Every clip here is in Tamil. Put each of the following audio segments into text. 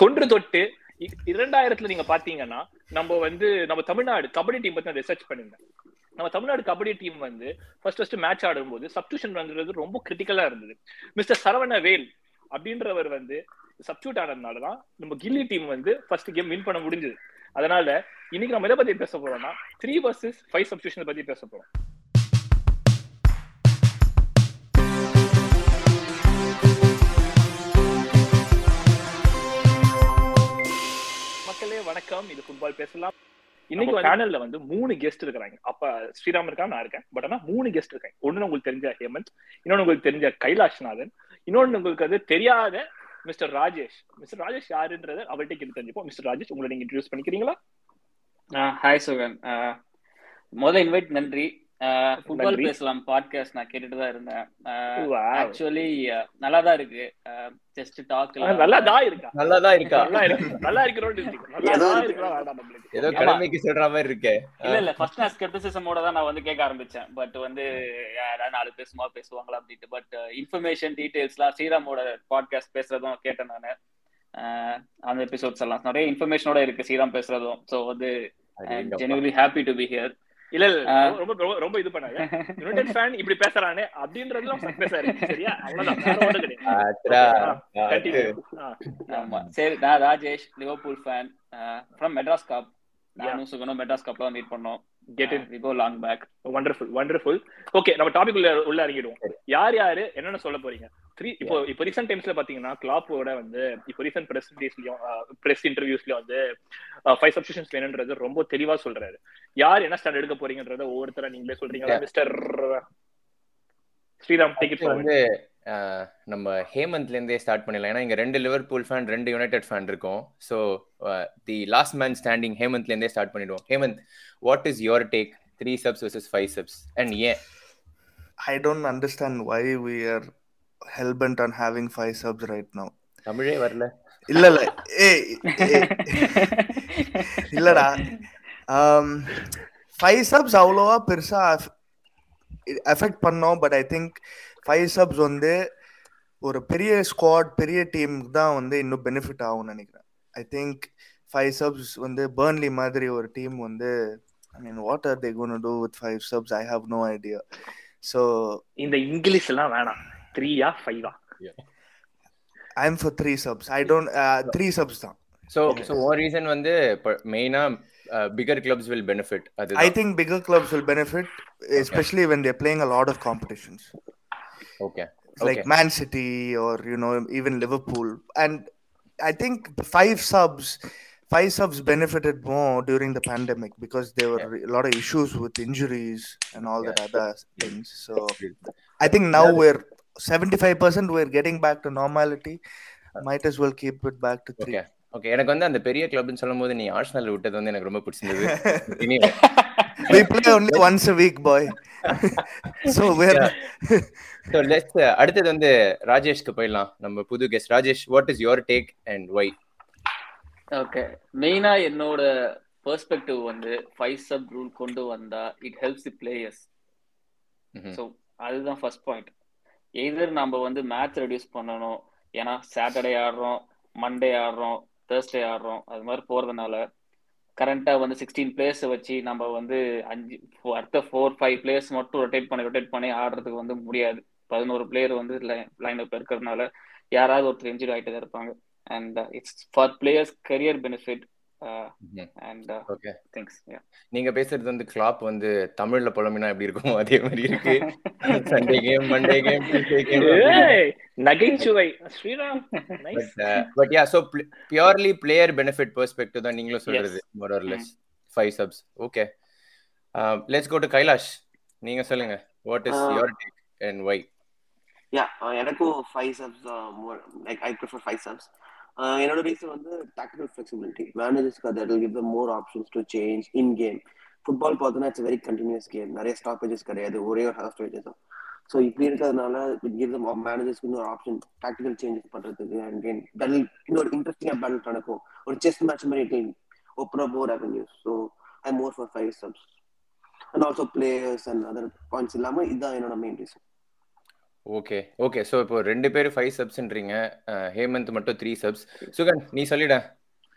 தொன்று தொட்டு இரண்டாயிரத்துல நீங்க பாத்தீங்கன்னா நம்ம வந்து நம்ம தமிழ்நாடு கபடி டீம் பத்தி நான் ரிசர்ச் பண்ணிருந்தேன். நம்ம தமிழ்நாடு கபடி டீம் வந்து ஃபர்ஸ்ட் ஃபர்ஸ்ட் மேட்ச் ஆடும்போது சப்ஸ்டியூஷன் வந்துறது ரொம்ப கிரிட்டிக்கலா இருந்தது. மிஸ்டர் சரவண வேல் அப்படின்றவர் வந்து சப்ஸ்டியூட் ஆனதுனால தான் நம்ம கில்லி டீம் வந்து ஃபர்ஸ்ட் கேம் வின் பண்ண முடிஞ்சது. அதனால இன்னைக்கு நம்ம எதை பத்தி பேச போறோம்னா த்ரீ வர்சஸ் ஃபைவ் சப்ஸ்டியூஷன் பத்தி பேச போறோம். வணக்கம் இது ஃபுட்பால் பேசலாம். இன்னைக்கு பேனல்ல வந்து மூணு கெஸ்ட் இருக்கிறாங்க. அப்ப ஸ்ரீராம் இருக்கா? நான் இருக்கேன். பட் ஆனா மூணு கெஸ்ட் இருக்காங்க. ஒண்ணு உங்களுக்கு தெரிஞ்ச ஹேமந்த் இன்னொன்னு உங்களுக்கு தெரிஞ்ச கைலாஷ்நாதன் இன்னொன்னு உங்களுக்கு அது தெரியாத மிஸ்டர் ராஜேஷ். மிஸ்டர் ராஜேஷ் யாருன்றத அவர்கிட்ட கேட்டு தெரிஞ்சுப்போம். மிஸ்டர் ராஜேஷ் உங்களை நீங்க இன்ட்ரடியூஸ் பண்ணிக்கிறீங்களா? ஹாய் சுகன். முதல்ல இன்வைட் நன்றி. ஃபுட்பால். பேசலாம். பாட்காஸ்ட் நான் கேட்டுட்டு தான் இருந்தேன். ஆக்சுவலி நல்லா தான் இருக்கு. ஜஸ்ட் டாக் நல்லா தான் இருக்கா? நல்லாதான் இருக்கா? நல்லா இருக்கு. நல்லா இருக்கிறோம் நல்லா ஏதோ தான். கடமைக்கு சொல்ற மாதிரி இருக்கே. இல்ல இல்ல ஃபர்ஸ்ட் நான் ஸ்கெப்டிசிசமோட தான் நான் வந்து கேட்க ஆரம்பிச்சேன். பட் வந்து யாரா நாலு பேர் சும்மா பேசுவாங்களா அப்படின்ட்டு. பட் இன்ஃபர்மேஷன் டீடைல்ஸ்லாம் ஸ்ரீராமோட பாட்காஸ்ட் பேசுறதும் கேட்டேன் நான். அந்த எபிசோட்ஸ் எல்லாம். நிறைய இன்ஃபர்மேஷனோட இருக்கு. ஸ்ரீராம் பேசுறதும். ஸோ வந்து. Genuinely happy to be here இல்ல இல்ல. ரொம்ப ரொம்ப- இது பண்ணாங்க யுனைடெட் ஃபேன் இப்படி பேசுறானே அப்படின்றதுலாம் சக்சஸா இருக்கு சரியா? அவ்வளவுதான். ஆமா. சரி நான் Rajesh Liverpool fan from Madras cup நானும் சுகனும் மெட்ராஸ் கப்ல மீட் பண்ணோம். Get in. We go long back wonderful wonderful okay நம்ம டாபிக் உள்ள உள்ள இறங்கிடுவோம். யார் யாரு என்னென்ன சொல்ல போறீங்க? த்ரீ இப்போ இப்போ ரீசெண்ட் டைம்ஸ்ல பாத்தீங்கன்னா கிளாப்போட வந்து இப்போ ரீசெண்ட் பிரஸ் டேஸ்லயும் பிரஸ் இன்டர்வியூஸ்லயும் வந்து ஃபைவ் சப்ஸ்டிஷன்ஸ் வேணுன்றது ரொம்ப தெளிவா சொல்றாரு. யார் என்ன ஸ்டாண்ட் எடுக்க போறீங்கன்றத ஒவ்வொருத்தரா நீங்களே சொல்றீங்களா? Yeah. Mister Sriram take it First வந்து நம்ம ஹேமந்த்ல இருந்தே ஸ்டார்ட் பண்ணிடலாம். ஏன்னா இங்க ரெண்டு லிவர்பூல் ஃபேன் ரெண்டு யுனைடெட் ஃபேன் இருக்கோம். So the last man standing ஹேமந்த்ல இருந்தே ஸ்டார்ட் பண்ணிடுவோம். Hemanth what is your take three subs versus five subs and ஏன்? Don't understand why we are hell bent on having five subs right now. தமிழே வரல. இல்ல இல்ல ஏய் இல்லடா. ஃபைவ் சப்ஸ் அவ்வளோவா பெருசா எஃபெக்ட் பண்ணோம் but I think five subs வந்து ஒரு பெரிய ஸ்குவாட் பெரிய டீம் தான் வந்து இன்னும் பெனிஃபிட் ஆகும்னு நினைக்கிறேன். ஐ திங்க் ஃபைவ் சப்ஸ் வந்து பேர்ன்லி மாதிரி ஒரு டீம் வந்து I mean what are they gonna do with five subs I have no idea so இந்த இங்கிலீஷ் எல்லாம் வேணாம். த்ரீயா ஃபைவா I am for three subs I don't three subs தான். ஸோ ஸோ ஒரு ரீசன் வந்து மெயினா பிகர் கிளப்ஸ் வில் பெனிஃபிட் அது I think bigger clubs will benefit, especially when they're playing a lot of competitions, okay like Okay. Man City or you know even Liverpool. And I think five subs, five subs benefited more during the pandemic because there were a lot of issues with injuries and all that other things. So I think now we're seventy-five percent. We're getting back to normality. Might as well keep it back to three. Okay okay எனக்கு வந்து அந்த பெரிய கிளப்னு சொல்லும்போது நீ ஆர்சனல் விட்டது வந்து எனக்கு ரொம்ப பிடிச்சிருந்தது We play only once a week, boy. so we're so let's அடுத்தது வந்து ராஜேஷ்க்கு போயிடலாம். நம்ம புது guest Rajesh what is your take and why okay மெயினா என்னோட பெர்ஸ்பெக்டிவ் வந்து ஃபைவ் சப் ரூல் கொண்டு வந்தா it helps the players so அதுதான் ஃபர்ஸ்ட் பாயிண்ட் எதர் நம்ம வந்து மேட்ச் ரெடியூஸ் பண்ணணும். ஏன்னா சாட்டர்டே ஆடுறோம் மண்டே ஆடுறோம் தேர்ஸ்டே ஆடுறோம் அது மாதிரி போறதுனால கரண்டா வந்து சிக்ஸ்டீன் பிளேயர்ஸ் வச்சு நம்ம வந்து அஞ்சு அடுத்த ஃபோர் ஃபைவ் பிளேயர்ஸ் மட்டும் ரொட்டேட் பண்ணி ரொட்டேட் பண்ணி ஆடுறதுக்கு வந்து முடியாது. பதினோரு பிளேயர் வந்து லைன் அப் இருக்கிறதுனால யாராவது ஒருத்தர் இன்ஜுரி ஆகிட்டு தான் இருப்பாங்க. And it's for players career benefit நீங்க பேசுறது வந்து கிளாப் வந்து தமிழ்ல புலம்பினா எப்படி இருக்கும் அதே மாதிரி இருக்கு. சண்டே கேம் மண்டே கேம் நகைச்சுவை. Sriram but yeah so purely player benefit perspective தான் நீங்களும் சொல்றது more or less five subs okay let's go to Kailash நீங்க சொல்லுங்க. What is Uh, your take and why yeah எனக்கும் five subs more like I prefer five subs என்னோட ரீசன் வந்து டாக்டிக்கல் ஃபிளெக்சிபிலிட்டி மேனேஜர்ஸ்க்கு அது give the more options to change in game football பார்த்தோன்னா இட்ஸ் வெரி கண்டினியூஸ் கேம் நிறைய ஸ்டாப்பேஜஸ் கிடையாது. ஒரே ஒரு ஹாஃப் ஸ்டாப்பேஜஸ் தான். ஸோ இப்படி இருக்கிறதுனால கிவ் த மேனேஜர்ஸ்க்கு இன்னொரு ஆப்ஷன் டாக்டிக்கல் சேஞ்சஸ் பண்ணுறதுக்கு அண்ட் கேம் தட் இன்னொரு இன்ட்ரெஸ்டிங்காக பேட்டில் நடக்கும். ஒரு செஸ் மேட்ச் மாதிரி team open up more avenues so I more for five subs and also players and other points இல்லாமல் இதுதான் என்னோட main reason okay okay so இப்போ ரெண்டு பேரும் ஃபைவ் சப்ஸ்ன்றீங்க ஹேமந்த் மட்டும் த்ரீ சப்ஸ் சுகன் நீ சொல்லிட.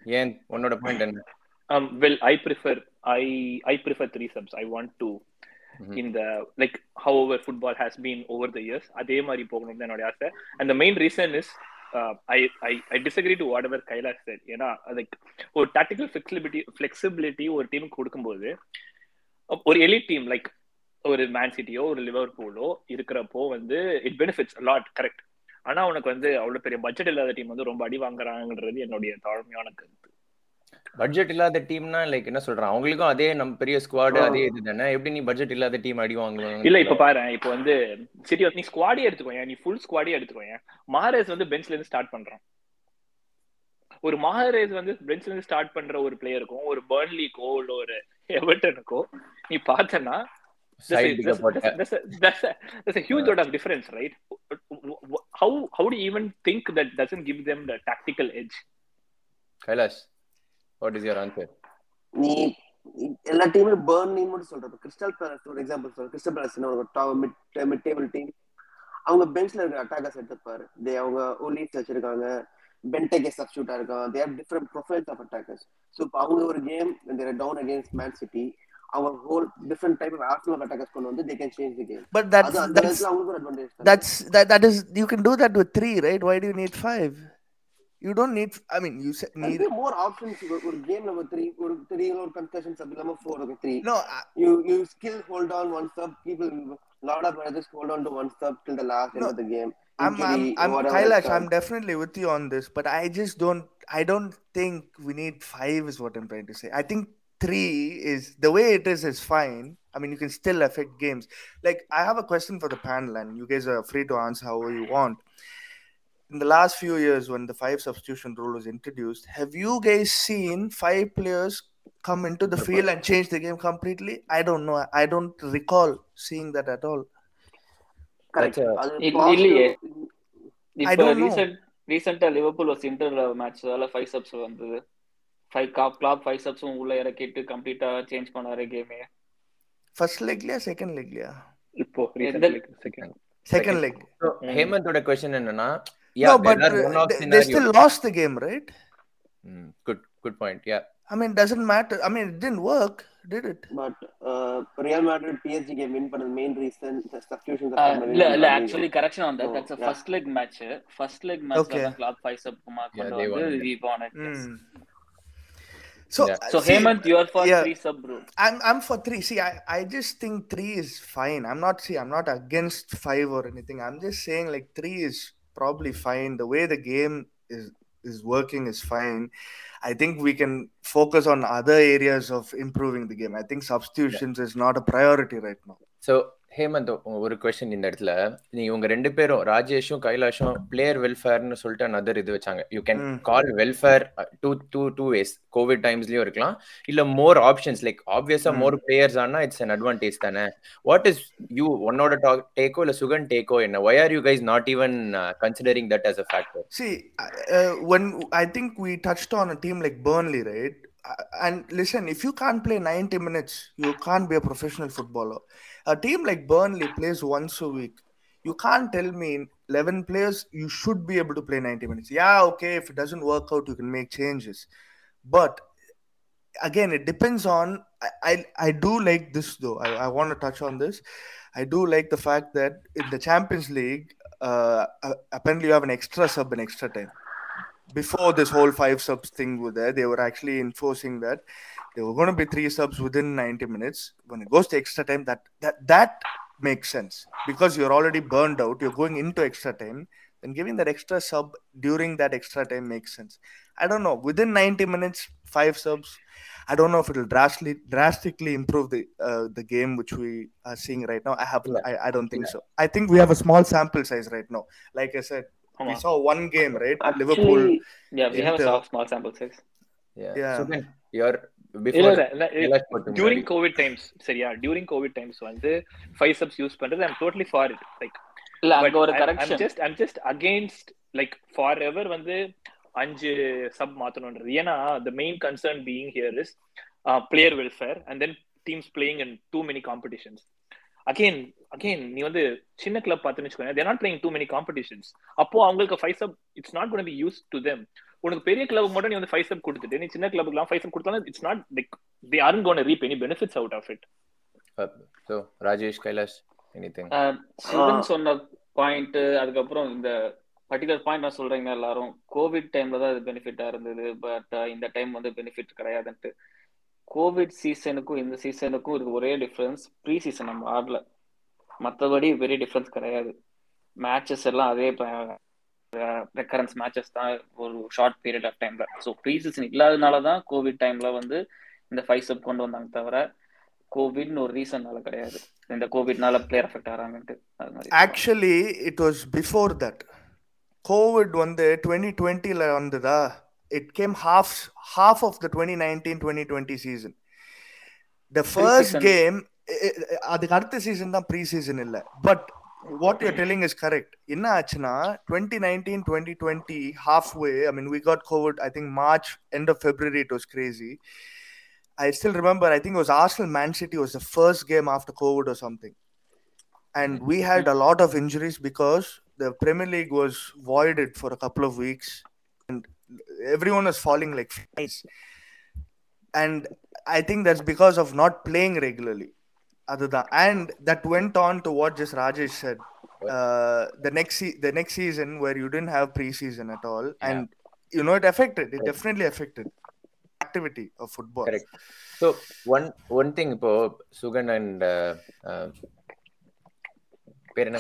ஏன்? உன்னோட பாயிண்ட் என்ன? Um, well, I prefer I I prefer three subs. I want to Mhm. in the like however football has been over the years. அதே மாதிரி போகணும் என்னோட ஆசை. And the main reason is I, I I disagree to whatever Kailash said. ஏன்னா லைக் ஒரு டாக்டிக்கல் ஃபிளெக்சிபிலிட்டி ஃபிளெக்சிபிலிட்டி ஒரு டீமுக்கு கொடுக்கும்போது ஒரு எலிட் டீம் லைக் ஒரு மேன் சிட்டியோ ஒரு லிவர்பூலோ இருக்கிறப்போ வந்து இட் பெனிஃபிட்ஸ் லாட் கரெக்ட் ஆனா உனக்கு வந்து அவ்வளவு பெரிய பட்ஜெட் இல்லாத டீம் வந்து ரொம்ப அடி வாங்குறாங்கன்றது என்னுடைய தாழ்மையான கருத்து. பட்ஜெட் இல்லாத டீம்னா லைக் என்ன சொல்றான்? அவங்களுக்கும் அதே நம்ம பெரிய ஸ்குவாட். அதே இது தானே? எப்படி நீ பட்ஜெட் இல்லாத டீம் அடி வாங்குவாங்க இல்ல இப்ப பாரு இப்ப வந்து சரி நீ ஸ்குவாடே எடுத்துக்கோங்க நீ ஃபுல் ஸ்குவாடே எடுத்துக்கோங்க மாரேஸ் வந்து பெஞ்ச்ல இருந்து ஸ்டார்ட் பண்றான். ஒரு மாரேஸ் வந்து பெஞ்ச்ல இருந்து ஸ்டார்ட் பண்ற ஒரு பிளேயருக்கும் ஒரு பர்ன்லிக்கோ இல்ல ஒரு எவர்டனுக்கோ நீ பார்த்தனா சைடு போட்ட there's a huge lot of difference right? How how do you even think that doesn't give them the tactical edge? Kailash what is your answer நீ எல்லா டீமும் பேர்ன் நீ மட்டும் சொல்ற கிறிஸ்டல் பேலஸ் ஒரு எக்ஸாம்பிள் சொல்ற கிறிஸ்டல் பேலஸ் ஒரு மிட் மிட் டேபிள் டீம் அவங்க பெஞ்ச்ல இருக்க அட்டாக்கர்ஸ் எடுத்துப்பாரு தே அவங்க ஓலீஸ் வச்சிருக்காங்க. பென்டெகே சப்ஸ்டியூட்டா இருக்கான். They have different profiles of attackers so இப்போ அவங்க ஒரு game down against Man City அவங்க whole different type of Arsenal attackers கொண்டு வந்து they can change the game But that's அது அந்த that's நேரத்துல அவங்களுக்கு ஒரு advantage that's that that is you can do that with three, right? Why do you need five? You don't need. I mean, you said need. More options ஒரு கேம்ல ஒரு த்ரீ ஒரு த்ரீ ஒரு கன்கஷன் சப் இல்லாம ஃபோர் ஒரு three No, I, you you still hold on one sub. People, lot of managers hold on to one sub till the last end No, of the game. I'm I'm Injury, I'm whatever Kailash. it's I'm definitely with you on this, but I just don't. I don't think we need five. Is what I'm trying to say. I think three is the way it is is fine. I mean, you can still affect games. Like I have a question for the panel, and you guys are free to answer however you want. In the last few years, when the five substitution rule was introduced, have you guys seen five players come into the field and change the game completely? I don't know. I don't recall seeing that at all. correct. That's a- அது இல்ல- positive- இல்லையே. I இப்ப don't know. ரீசெண்ட் ரீசெண்டா Liverpool was Inter match five subs வந்தது ஃபைவ் காப் கிளாப் ஃபைவ் சப்ஸும் உள்ள இறக்கிட்டு கம்ப்ளீட்டா சேஞ்ச் பண்ணாரு கேமே First leg, yeah, second leg, yeah. இப்போ second Second leg. ஹேமந்தோட கொஸ்டின் என்னன்னா no, but uh, they, they still lost the game, right? Good good point yeah I mean, doesn't matter. I mean, it didn't work, did it? But uh, Real Madrid PSG game win பண்ண main reason the substitutions Uh, are இல்ல இல்ல actually correction on that No, that's yeah. First leg match first leg மேட்ச்ல Okay. தான் கிளாப் ஃபைவ் சப் கொண்டு Yeah, they வந்து won it. Mm. So, yeah. Uh, so see, Hemant, you are for yeah, three subgroups. I'm I'm for three. See, I, I just think three is fine. I'm not see, I'm not against five or anything. I'm just saying like three is probably fine. The way the game is is working is fine. I think we can focus on other areas of improving the game. I think substitutions yeah. is not a priority right now. So Hemanth ஒரு கொஸ்டின் இந்த இடத்துல நீ உங்க ரெண்டு பேரும் ராஜேஷும் கைலாஷும் பிளேயர் வெல்ஃபேர்னு சொல்லிட்டு another இது வச்சாங்க you can. Call welfare two two two ways COVID டைம்ஸ்லயும் இருக்கலாம் இல்ல மோர் ஆப்ஷன்ஸ் லைக் ஆப்வியஸா. மோர் பிளேயர்ஸ் ஆனா இட்ஸ் அன் அட்வான்டேஜ் தானே வாட் இஸ் யூ உன்னோட டாக் டேக்கோ இல்ல சுகன் டேக்கோ என்ன why are you guys not even considering that as a factor See, when I think we touched on a team like Burnley, right? Uh, And listen, if you can't play 90 minutes, you can't be a professional footballer. A team like Burnley plays once a week. You can't tell me in 11 players you should be able to play 90 minutes. Yeah, okay, if it doesn't work out, you can make changes. But again, it depends on. I, I, I do like this though. I, I want to touch on this. I do like the fact that in the Champions League, uh, uh, apparently you have an extra sub in extra time. Before this whole five subs thing was there, they were actually enforcing that there were going to be three subs within 90 minutes. When it goes to extra time, that that that makes sense because you're already burned out. You're going into extra time. Then giving that extra sub during that extra time makes sense. I don't know. Within 90 minutes, five subs. I don't know if it'll drastically drastically improve the uh, the game which we are seeing right now. I have yeah. I, I don't think yeah. so. I think we have a small sample size right now. Like I said, Come we on. saw one game right. Actually, Liverpool. Yeah, we have a small sample size. Yeah. yeah. So then your during. COVID times சரியா? டியூரிங் கோவிட் டைம்ஸ் வந்து ஃபைவ் சப்ஸ் யூஸ் பண்றது I'm totally for it like இல்ல அங்க ஒரு correction just I'm just against like forever வந்து அஞ்சு சப் மாத்தணும்ன்றது. ஏன்னா the main concern being here is player welfare and then teams playing in too many competitions again again நீ வந்து சின்ன கிளப் பார்த்துன்னு வச்சுக்கோங்க they're not playing too many competitions அப்போ அவங்களுக்கு five sub it's not gonna be use to them உனக்கு பெரிய கிளப் மட்டும் நீ வந்து ஃபைவ் சப் கொடுத்துட்டு நீ சின்ன கிளப்புக்குலாம் ஃபைவ் சப் கொடுத்தாலும் it's not like they are gonna reap any benefits out of it so Rajesh Kailash anything Sivan சொன்ன பாயிண்ட் அதுக்கப்புறம் இந்த பர்டிகுலர் பாயிண்ட் நான் சொல்றீங்க எல்லாரும். கோவிட் டைம்ல தான் இது பெனிஃபிட்டா இருந்தது பட் இந்த டைம் வந்து பெனிஃபிட் கிடையாதுன்ட்டு. கோவிட் சீசனுக்கும் இந்த சீசனுக்கும் இருக்கு ஒரே டிஃபரன்ஸ் ப்ரீ சீசன் நம்ம ஆடல. மற்றபடி பெரிய டிஃபரன்ஸ் கிடையாது. மேட்சஸ் எல்லாம் அதே ரெக்கரன்ஸ் மேட்சஸ் தான் ஒரு ஷார்ட் பீரியட் ஆஃப் டைம்ல ஸோ ப்ரீ சீசன் இல்லாதனால தான் கோவிட் டைம்ல வந்து இந்த ஃபைவ் சப் கொண்டு வந்தாங்க தவிர கோவிட்னு ஒரு ரீசன்னால கிடையாது. இந்த கோவிட்னால பிளேயர் அஃபெக்ட் அது மாதிரி. Actually it was before that COVID வந்து டுவெண்ட்டி டுவெண்ட்டில வந்ததா? It came half half of the twenty nineteen twenty twenty season the first season. Game அதுக்கு அடுத்த சீசன் தான் ப்ரீ சீசன் இல்ல. But what you're telling is correct. In Achana, 2019, 2020, halfway, I mean, we got COVID, I think March, end of February, it was crazy. I still remember, I think it was Arsenal Man City was the first game after COVID or something. And we had a lot of injuries because the Premier League was voided for a couple of weeks and everyone was falling like flies. And I think that's because of not playing regularly Went on to what just Rajesh said. Uh, the next se- the next season where you didn't have preseason at all, and you know it affected. It Right. definitely affected activity of football. Correct. So one one thing இப்போ சுகன் அண்ட் பேர் என்ன.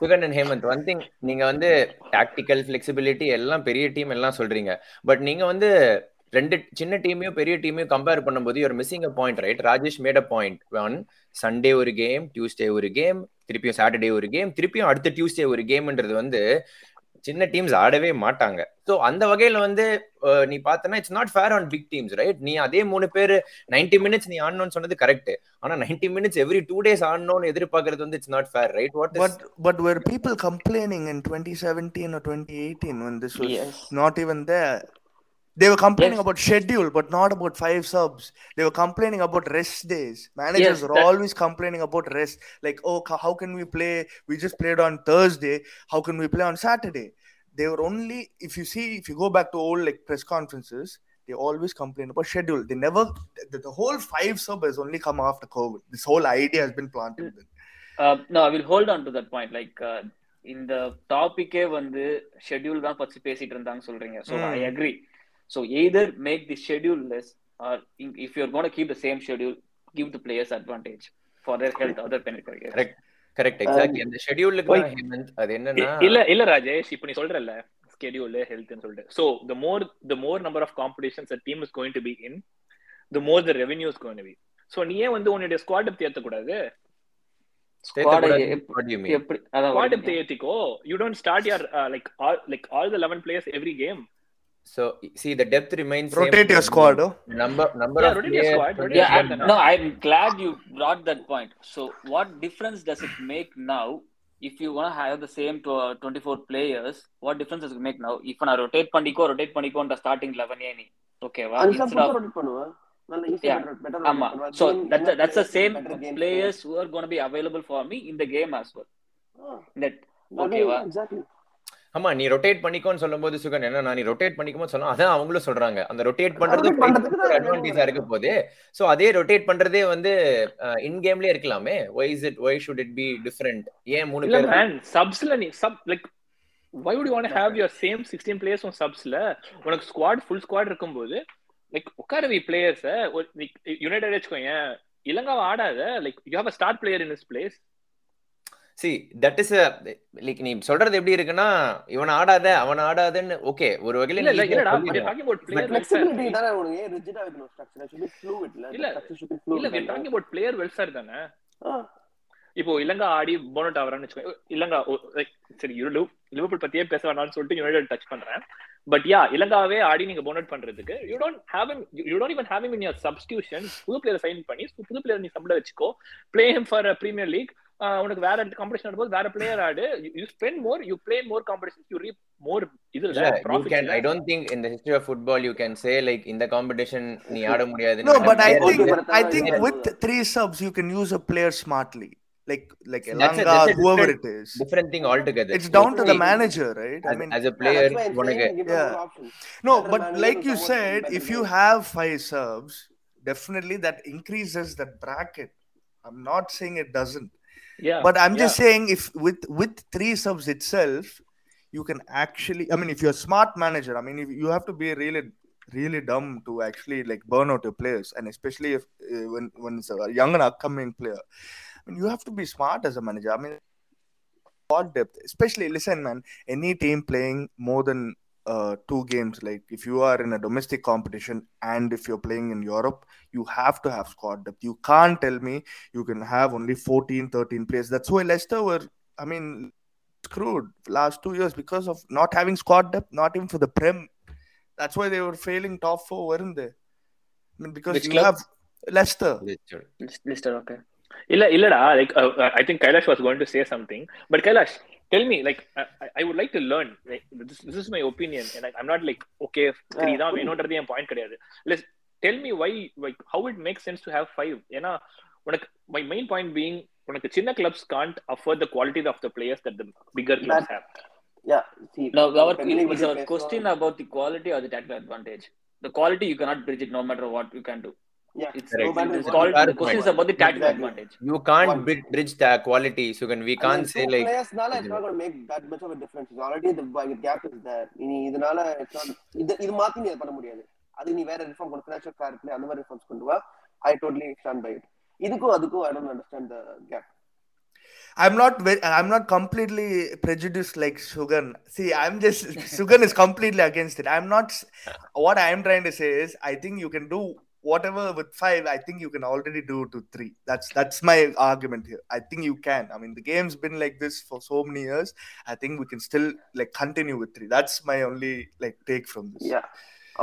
Sugan and Hemanth one thing நீங்க வந்து டாக்டிக்கல் ஃபிளெக்சிபிலிட்டி எல்லாம் பெரிய டீம் எல்லாம் சொல்றீங்க பட் நீங்க வந்து ரெண்டு சின்ன டீமையும் பெரிய டீமையும் கம்பேர் பண்ணும்போது you're missing a point right Rajesh made a point one Sunday ஒரு கேம் டியூஸ்டே ஒரு கேம் திருப்பியும் சாட்டர்டே ஒரு கேம் திருப்பியும் அடுத்த டியூஸ்டே ஒரு கேம்ன்றது வந்து சின்ன டீம்ஸ் ஆடவே மாட்டாங்க. ஸோ அந்த வகையில வந்து நீ பார்த்தனா it's not fair on big teams right நீ அதே மூணு பேர் நைன்டி மினிட்ஸ் நீ ஆடணும்னு சொன்னது கரெக்ட் ஆனா ninety minutes every two days ஆடணும்னு எதிர்பார்க்கறது வந்து it's not fair right what But but were people complaining in 2017 or 2018 when this was Yes. not even there? They were complaining Yes. about schedule, but not about five subs. They were complaining about rest days. Managers Yes, were that- always complaining about rest. Like, oh, ca- how can we play? We just played on Thursday. How can we play on Saturday? They were only, if you see, if you go back to old like press conferences, they always complain about schedule. They never, the, the whole five sub has only come after COVID. This whole idea has been planted. then. Uh, no, I will hold on to that point. Like, uh, இந்த டாபிக்கே வந்து ஷெட்யூல் தான் பத்தி பேசிட்டு இருந்தாங்க சொல்றீங்க so Mm. I agree So either make the schedule less or if you're gonna keep the same schedule give the players advantage for their health other benefit Correct. Correct exactly அந்த ஷெட்யூலுக்கு தான் ஹேமந்த் அது என்னன்னா இல்ல இல்ல ராஜேஷ் இப்ப நீ சொல்றல ஸ்கெடியூல் ஹெல்த்னு சொல்லிட்டு. So the more the more number of competitions the team is going to be in the more the revenue is going to be so நீ ஏன் வந்து உன்னுடைய ஸ்குவாட் டெப்த் ஏத்த கூடாது squad depth ஏத்திக்கோ you don't start your like all like all the 11 players every game. So see the depth remains same. Rotate your squad. oh. Number number Yeah, of rotate your players. squad, rotate Yeah, your I'm, squad. no, I'm glad you brought that point. So, what difference does it make now if you want to have the same to, uh, 24 players? What difference does it make now? If நான் rotate பண்ணிக்கோ rotate பண்ணிக்கோ அந்த starting 11 ஏ நீ ஓகேவா அன்சப் instead of rotate பண்ணுவேன் நல்ல Yeah. ஈஸியா பெட்டர் ஆமா so that's the, that's the same players who are going to be available for me in the game as well that ஓகேவா எக்ஸாக்ட்லி ஆமா நீ ரொட்டேட் பண்ணிக்கோன்னு சொல்லும்போது சுகன் என்ன நீ ரொட்டேட் பண்ணிக்கோன்னு சொன்னா அதான் அவங்களும் சொல்றாங்க. அந்த ரொட்டேட் பண்றது அட்வான்டேஜா இருக்க போது சோ அதே ரொட்டேட் பண்றதே வந்து இன் கேம்லயே இருக்கலாமே. Why is it why should it be different ஏன் மூணு பேர் மேன் சப்ஸ்ல நீ sub like why would you want to have your same 16 players on subsல? உனக்கு ஸ்குவாட் ஃபுல் ஸ்குவாட் இருக்கும்போது லைக் உட்காரவி பிளேயர்ஸ் யுனைடெட் வச்சுக்கோங்க இலங்காவை ஆடாத like you have a start player in his place see that is like நீ சொல்றது எப்படி இருக்குன்னா இவன் ஆடாத அவன் ஆடாதன்னு ஓகே ஒரு வகையில இல்ல இல்லடா about player welfare. ஃபிளெக்சிபிலிட்டி தானே ரிஜிடா வைக்கணும் ஸ்ட்ரக்சர் இல்ல? இல்ல, இல்ல தானே. இப்போ இலங்கா ஆடி போனட் ஆவறான்னு வச்சுக்கோ இலங்கா like, சரி லிவ் லிவர்பூல் பத்தியே பேச வேணாம்னு சொல்லிட்டு யுனைடெட் டச் பண்றேன். பட் யா இலங்காவே ஆடி நீங்க போனட் பண்றதுக்கு you don't have him you don't even have him in your substitution. புது பிளேயர் சைன் பண்ணி புது பிளேயர் நீ சம்பள வச்சுக்கோ. Play him for Premier League உனக்கு வேற காம்படிஷன் ஆடும்போது வேற பிளேயர் ஆடு you spend more you play more competition you reap more இது you can i don't think in the history of football you can say like in the competition நீ ஆட முடியாது No, but I player think will- I think Yeah. with three subs you can use a player smartly, like like That's a- Elanga, that's a whoever different- it is. different thing altogether It's down to the See, manager, right? I as, mean, as a player Yeah, that's why I'm உனக்கு saying give them Yeah. more options. no, better but manager like with you someone said, better if you players. have five subs, definitely that increases that bracket. I'm not saying it doesn't, yeah but I'm just saying if with with three subs itself, you can actually. I mean, if you're a smart manager, I mean, if you have to be really really dumb to actually like burn out your players, and especially if uh, when when it's a young and upcoming player. I mean, you have to be smart as a manager. I mean, squad depth, especially listen, man. Any team playing more than uh, two games, like if you are in a domestic competition and if you're playing in Europe, you have to have squad depth. You can't tell me you can have only 14, 13 players. That's why Leicester were, I mean, screwed last two years because of not having squad depth, not even for the Prem. That's why they were failing top four, weren't they? I mean, because Which you club? have Leicester. Lister, okay. இல்ல இல்லடா like I think Kailash was going to say something but Kailash tell me like I would like to learn this is my opinion I'm not like okay three தான் வேணும்ன்றது என் பாயிண்ட் கிடையாது. Let's tell me why like how it make sense to have five ஏன்னா உனக்கு மை மெயின் பாயிண்ட் பீயிங் உனக்கு சின்ன clubs can't afford the quality of the players that the bigger clubs have Yeah, see, Now, our, is our question about the quality or the tactical advantage? The quality you cannot bridge it no matter what you can do. Yeah, It's, No it's called, the question is about the tactical Exactly. advantage. you can't One. bri- bridge the quality so can we can't then say two like players nala it's not going to make that much of a difference. It's already the the gap is there. இனி இதனால it's not இது இது மாத்தி நீ பண்ண முடியாது. அது நீ வேற ரிஃபார்ம் கொண்டு ஃபினான்ஷியல் ஃபேர் பிளே அந்த மாதிரி ரிஃபார்ம்ஸ் கொண்டு வா. I totally stand by it. இதுக்கும் அதுக்கும் I don't understand the gap. I'm not very, I'm not completely prejudiced like Sugan. See, I'm just Sugan is completely against it. I'm not. What I'm trying to say is, I think you can do whatever with five. I think you can already do to three. That's that's my argument here. I think you can. I mean, the game's been like this for so many years. I think we can still like continue with three. That's my only like take from this. Yeah.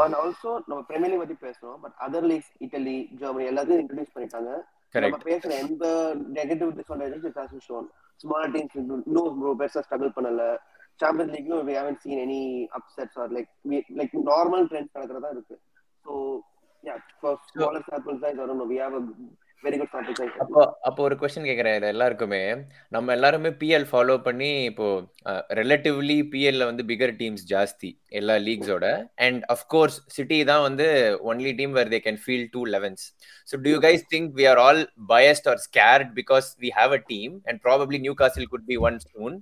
And also நம்ம பிரீமியர் லீக் பத்தி பேசுறோம் but other leagues Italy Germany எல்லாத்தையும் இன்ட்ரடியூஸ் பண்ணிட்டாங்க நம்ம correct பேசுற எந்த negative disadvantage it has shown small teams no bro பெருசா ஸ்ட்ரகிள் பண்ணல சாம்பியன்ஸ் லீக்லயும் we haven't seen any upsets or like we like normal trends நடக்கிறதா இருக்கு so yeah for smaller sample size I don't know. We have a very good sample size. அப்போ அப்போ ஒரு கொஸ்டின் கேக்குறேன் இது எல்லாருக்குமே. நம்ம எல்லாருமே பிஎல் ஃபாலோ பண்ணி இப்போ ரிலேட்டிவ்லி பிஎல்ல வந்து பிகர் டீம்ஸ் ஜாஸ்தி எல்லா லீக்ஸோட அண்ட் அஃப்கோர்ஸ் சிட்டி தான் வந்து only team where they can feel two elevens so do you guys think we are all biased or scared because we have a team and probably Newcastle could be one soon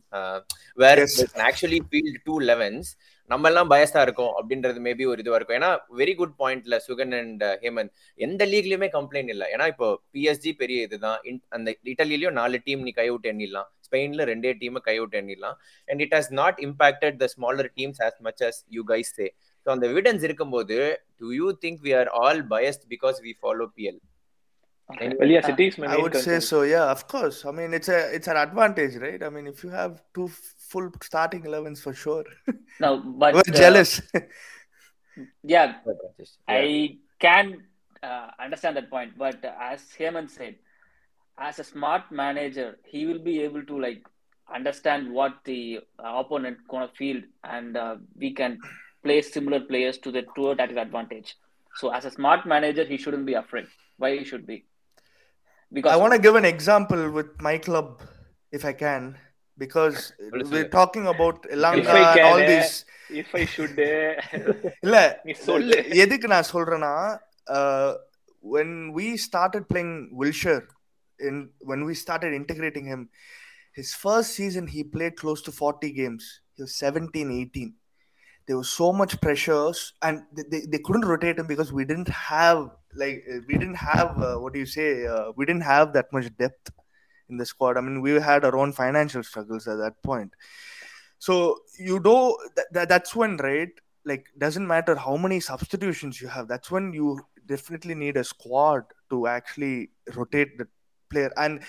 where. Actually field two elevens நம்ம எல்லாம் பயஸ்டா இருக்கோம் அப்படின்றது மேபி ஒரு இதுவா இருக்கும் ஏன்னா வெரி குட் பாயிண்ட்ல சுகன் அண்ட் ஹேமந்த் எந்த லீக்லயுமே கம்ப்ளைண்ட் இல்ல ஏன்னா இப்போ பிஎஸ்ஜி பெரிய இதுதான் அந்த இட்டலிலயும் நாலு டீம் நீ கைவிட்டு எண்ணிடலாம் ஸ்பெயின்ல ரெண்டே டீம் கைவிட்டு எண்ணிடலாம் and it has not impacted the smaller teams as much as you guys say so அந்த எவிடன்ஸ் இருக்கும்போது do you think we are all biased because we follow PL Well, yeah, City is I would say concern. so. Yeah, of course. I mean, it's a it's an advantage, right? I mean, if you have two full starting elevens for sure. Now, but We're uh, jealous. yeah, I can uh, understand that point, but uh, as Hemant said, as a smart manager, he will be able to like understand what the uh, opponent gonna feel, and uh, we can play similar players to the to a tactical advantage. So, as a smart manager, he shouldn't be afraid. Why he should be? Because I want to give an example with my club, if I can, because Please, we're sir. talking about Elanga If I and all can, these. If I should, uh, இல்ல நீ சொல்லு எதுக்கு நான் சொல்றேன்னா uh, when we started playing Wilshire in when we started integrating him his first season he played close to 40 games he was 17 18 there was so much pressures and they, they, they couldn't rotate him because we didn't have like uh, we didn't have uh, what do you say uh, we didn't have that much depth in the squad. I mean we had our own financial struggles at that point. So you know that, that that's when right like doesn't matter how many substitutions you have that's when you definitely need a squad to actually rotate the player. And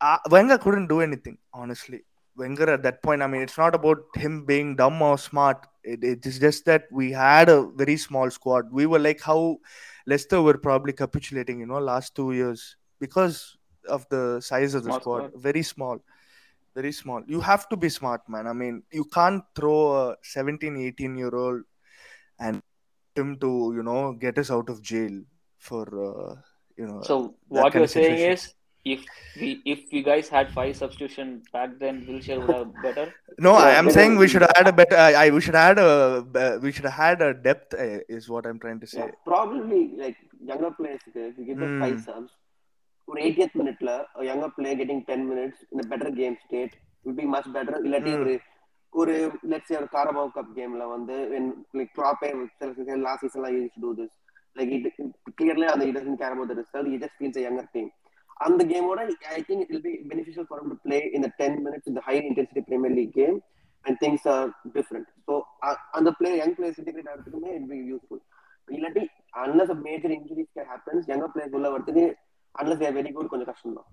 uh, Wenger couldn't do anything honestly. Wenger at that point I mean it's not about him being dumb or smart. It, it is just that we had a very small squad. We were like how Leicester were probably capitulating you know last two years because of the size of the Small squad. squad. Very small. Very small. You have to be smart, man. I mean, you can't throw a 17, 18 year old and him to, you know, get us out of jail for, uh, you know. So what you're saying is, if we if you guys had five substitution back then, Wilshere would have better. No, I am saying we should add a better. I, I we should add a uh, we should have had a depth. Uh, is what I'm trying to say. Yeah, probably like younger players, if you give them five Hmm. subs, ஒரு 80th மினிட்ல a younger player getting 10 minutes in a better game state will be much better இல்லாட்டி Hmm. ஒரு ஒரு லெட்ஸ் ஒரு காரபாவ் கப் கேம்ல வந்து க்ளாப்பே சில last சீசன்லாம் use to this like it clearly அந்த it doesn't care about the result he just feels a younger team அந்த கேமோட I think it will be beneficial for him to play in the 10 minutes in the high intensity premier league game and things are different so uh, அந்த பிளேயர் யங் பிளேயர்ஸ் இன்டிகிரேட் ஆகிறதுக்குமே இட் பி யூஸ்ஃபுல் இல்லாட்டி unless major injuries can happens younger players உள்ள வரதுக்கு அன்லஸ் வெரி குட் கொஞ்சம் கஷ்டம் தான்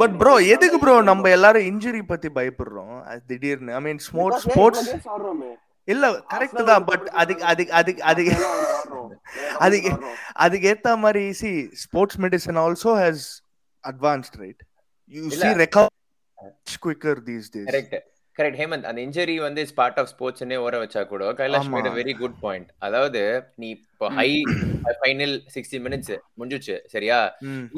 பட் injury ப்ரோ எதுக்கு ப்ரோ நம்ம. எல்லாரும் இன்ஜுரி பத்தி பயப்படுறோம்? திடீர்னு. I mean sports sports? இல்ல கரெக்ட் தான் பட் அதுக்கு அதுக்கு அதுக்கு ஏத்த மாதிரி see sports medicine also has advanced right you இல்ல. See recover quicker these days correct correct Hemant அந்த இன்ஜுரி வந்து பார்ட் ஆஃப் ஸ்போர்ட்ஸ்னே ஓர வச்சா கூட Kailash. Made very good point அதாவது நீ இப்போ ஹை ஃபைனல் சிக்ஸ்டி மினிட்ஸ் முடிஞ்சுச்சு சரியா?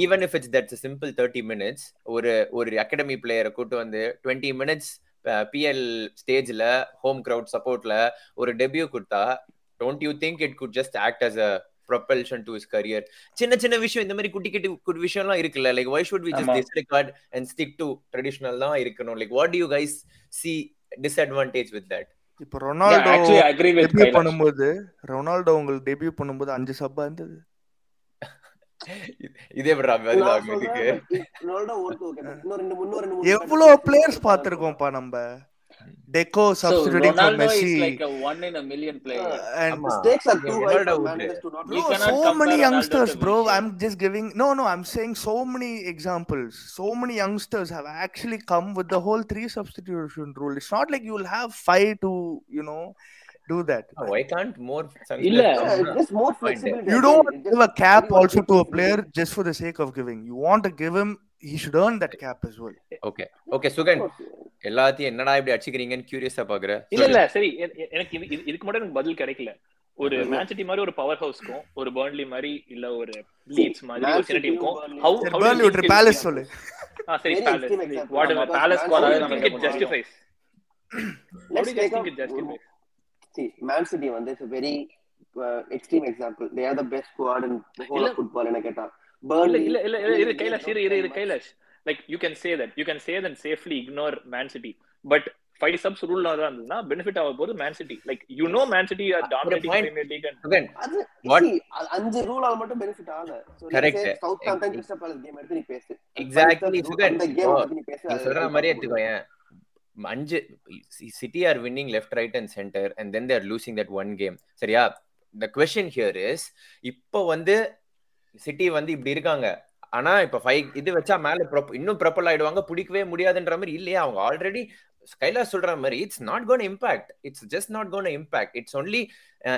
Even if it's that's simple thirty minutes ஒரு ஒரு அகாடமி பிளேயரை கூட்டு வந்து டுவெண்ட்டி மினிட்ஸ் பிஎல் ஸ்டேஜ்ல ஹோம் கிரவுட் சப்போர்ட்ல ஒரு டெபியூ கொடுத்தா don't you think it good just act as a propulsion to his career சின்ன சின்ன விஷயம் இந்த மாதிரி குட்டி குட்டி குட்டி விஷயம்லாம் இருக்குல்ல? Like why should we just. Disregard and stick to traditional தான் இருக்கணும்? Like what you guys see disadvantage with that இப்போ Ronaldo actually, I agree with debut. பண்ணும்போது ரொனால்டோ உங்களுக்கு டெபியூ பண்ணும்போது அஞ்சு சப்பா இருந்தது. இதே எவ்வளவு பிளேயர்ஸ் நல்லா பார்த்திருக்கோம்ப்பா Deco substituting so for Messi. is like a one in a million player. Uh, and mistakes are too high to not. Bro, so many youngsters, bro. I'm just giving. No, no. I'm saying so many examples. So many youngsters have actually come with the whole three substitution rule. It's not like you'll have five to you know do that. Oh, why can't more? Yeah, just more flexibility. You don't want to give a cap also to a player just for the sake of giving. You want to give him he should earn that cap as well. Okay okay Sugan எல்லாத்தையும் என்னடா இப்படி அடிச்சுக்கிறீங்கன்னு கியூரியஸா பாக்குற இல்ல இல்ல சரி எனக்கு இது- இது- இதுக்கு மட்டும் எனக்கு பதில் கிடைக்கல ஒரு மேன் சிட்டி மாதிரி ஒரு பவர் ஹவுஸ்க்கும் ஒரு பர்ன்லி மாதிரி இல்ல ஒரு லீட்ஸ் மாதிரி ஒரு டீமுக்கும் think விட்டு it- Palace சொல்லு. ஆ சரி Palace. What Because Palace do you guys take think up it justifies See, Man City வந்து it's a very uh, extreme example. They are the best squad in the whole இல்ல. of football என்ன கேட்டா. இல்ல. இல்ல they கைலாஷ் இரு. Kailash. Like you can say that you can say that safely ignore Man City but five subs rule தான் இருந்ததுன்னா பெனிஃபிட் ஆக போது Man City like you know Man City are dominating. Premier League and அது மட்டும் பெனிஃபிட் ஆகல. எடுத்து நீ பேசு. அந்த நீ பேசு நீ அது சொல்ற மாதிரி. எடுத்துக்கோயேன் அஞ்சு City are winning left right and centre and then they're losing that one game சரியா? த கொஸ்டின் ஹியர் இஸ் இப்போ வந்து சிட்டி வந்து இப்படி இருக்காங்க. ஆனா இப்ப ஃபைவ் இது வச்சா மேல இன்னும் ப்ரொப்பல் ஆயிடுவாங்க. பிடிக்கவே முடியாதுன்ற மாதிரி இல்லையா. அவங்க ஆல்ரெடி கைலாஸ் சொல்ற மாதிரி it's not gonna impact it's just not gonna impact it's only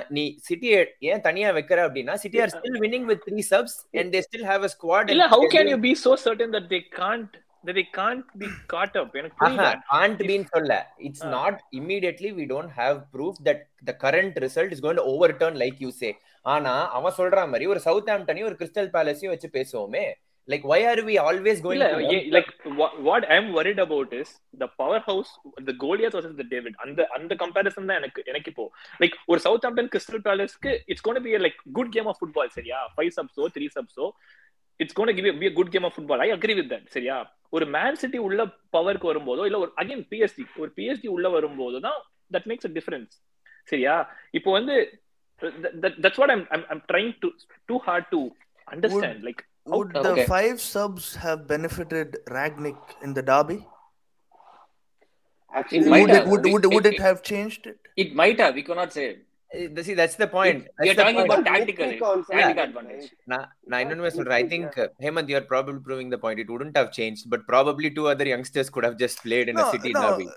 நீ சிட்டி ஏன் தனியா வைக்கிற அப்படின்னா City are still winning with three subs and they still have a squad இல்ல how can you be so certain that they can't that they can't be caught up? எனக்கு புரியல. can't be சொல்ல. Ah. not immediately we don't have proof that the current result is going to overturn like you say. ஆனா அவன் சொல்ற மாதிரி ஒரு சவுத் ஆம்டனையும் ஒரு கிறிஸ்டல் பேலஸையும் வச்சு பேசுவோமே. லைக் we always going இல்ல to ஏ- like what, what i'm worried about is the powerhouse the goliath versus the david. அந்த அந்த கம்பேரிசன் தான் எனக்கு எனக்கு இப்போ. லைக் ஒரு Southampton Crystal பேலஸ்க்கு it's gonna be like good game of football சரியா? ஃபைவ் சப்ஸோ three சப்ஸோ it's gonna give be good game of football I agree with that சரியா? ஒரு மேன் சிட்டி உள்ள பவருக்கு வரும்போதோ இல்ல ஒரு அகைன் பிஎஸ்டி ஒரு பிஎஸ்டி உள்ள வரும்போது தான் தட் மேக்ஸ் அ டிஃபரன்ஸ் சரியா? இப்போ வந்து that, that, that's what I'm, I'm I'm trying to too hard to understand. Would, like, would the five subs have benefited Ragnick in the derby? Actually, it would, it, would, would, it, would it, it, have changed it? It might have. We cannot say. Eh, see, that's the point. We you're talking point. about tactical, tactical advantage. Nah, nah, I think, uh, Hemant, you're probably proving the point. It wouldn't have changed, but probably two other youngsters could have just played in no, a city no, derby.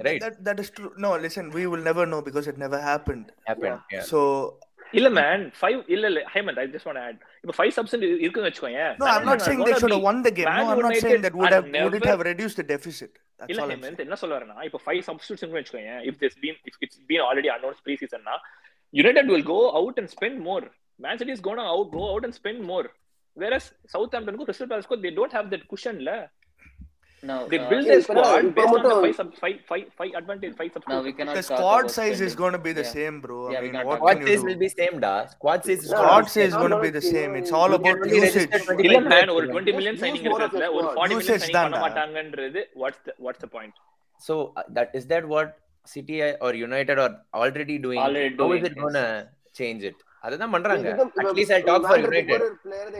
Right? That, that is true. No, listen, we will never know because it never happened. happened yeah, So இல்ல மேன் ஃபைவ் இல்ல இல்ல Hemant I just want add இப்போ ஃபைவ் சப்ஸ் இருக்குன்னு வச்சுக்கோங்க No, I'm not saying they should have won the game. No, I'm not saying that would have would it have reduced the deficit. That's இல்ல all I'm saying. ஹேமந்த் என்ன சொல்ல வரேன்னா இப்போ ஃபைவ் சப்ஸ்டியூஷன் வச்சுக்கோங்க if this been if it's been already announce pre சீசன்னா United will go out and spend more Man City is gonna out go out and spend more whereas south ஆம்டனுக்கும் கிறிஸ்டல் பேலஸ்க்கும் they don't have that குஷன்ல Now, they uh, build yeah, their இப்ப squad நான் இப்ப based on the மட்டும் five sub five five five advantage five now substitution we cannot The talk squad about size is spending. going to be the Yeah. same, bro. Yeah, I we mean, can't what talk Squad can size you will do? be same da. Squad size is No, gonna Squad be size is same. going to be the same. It's all You can about only usage. register 25 இல்ல மேன் players. ஒரு 20 million Use signing more of இருக்கிறதுல your ஒரு squad. 40 மில்லியன் Usage சைனிங் பண்ண தான்டா. மாட்டாங்கன்றது what's the what's the point So uh, that is that what City or United are already doing. Already How is doing, it gonna change it? அதுதான் பண்றாங்க could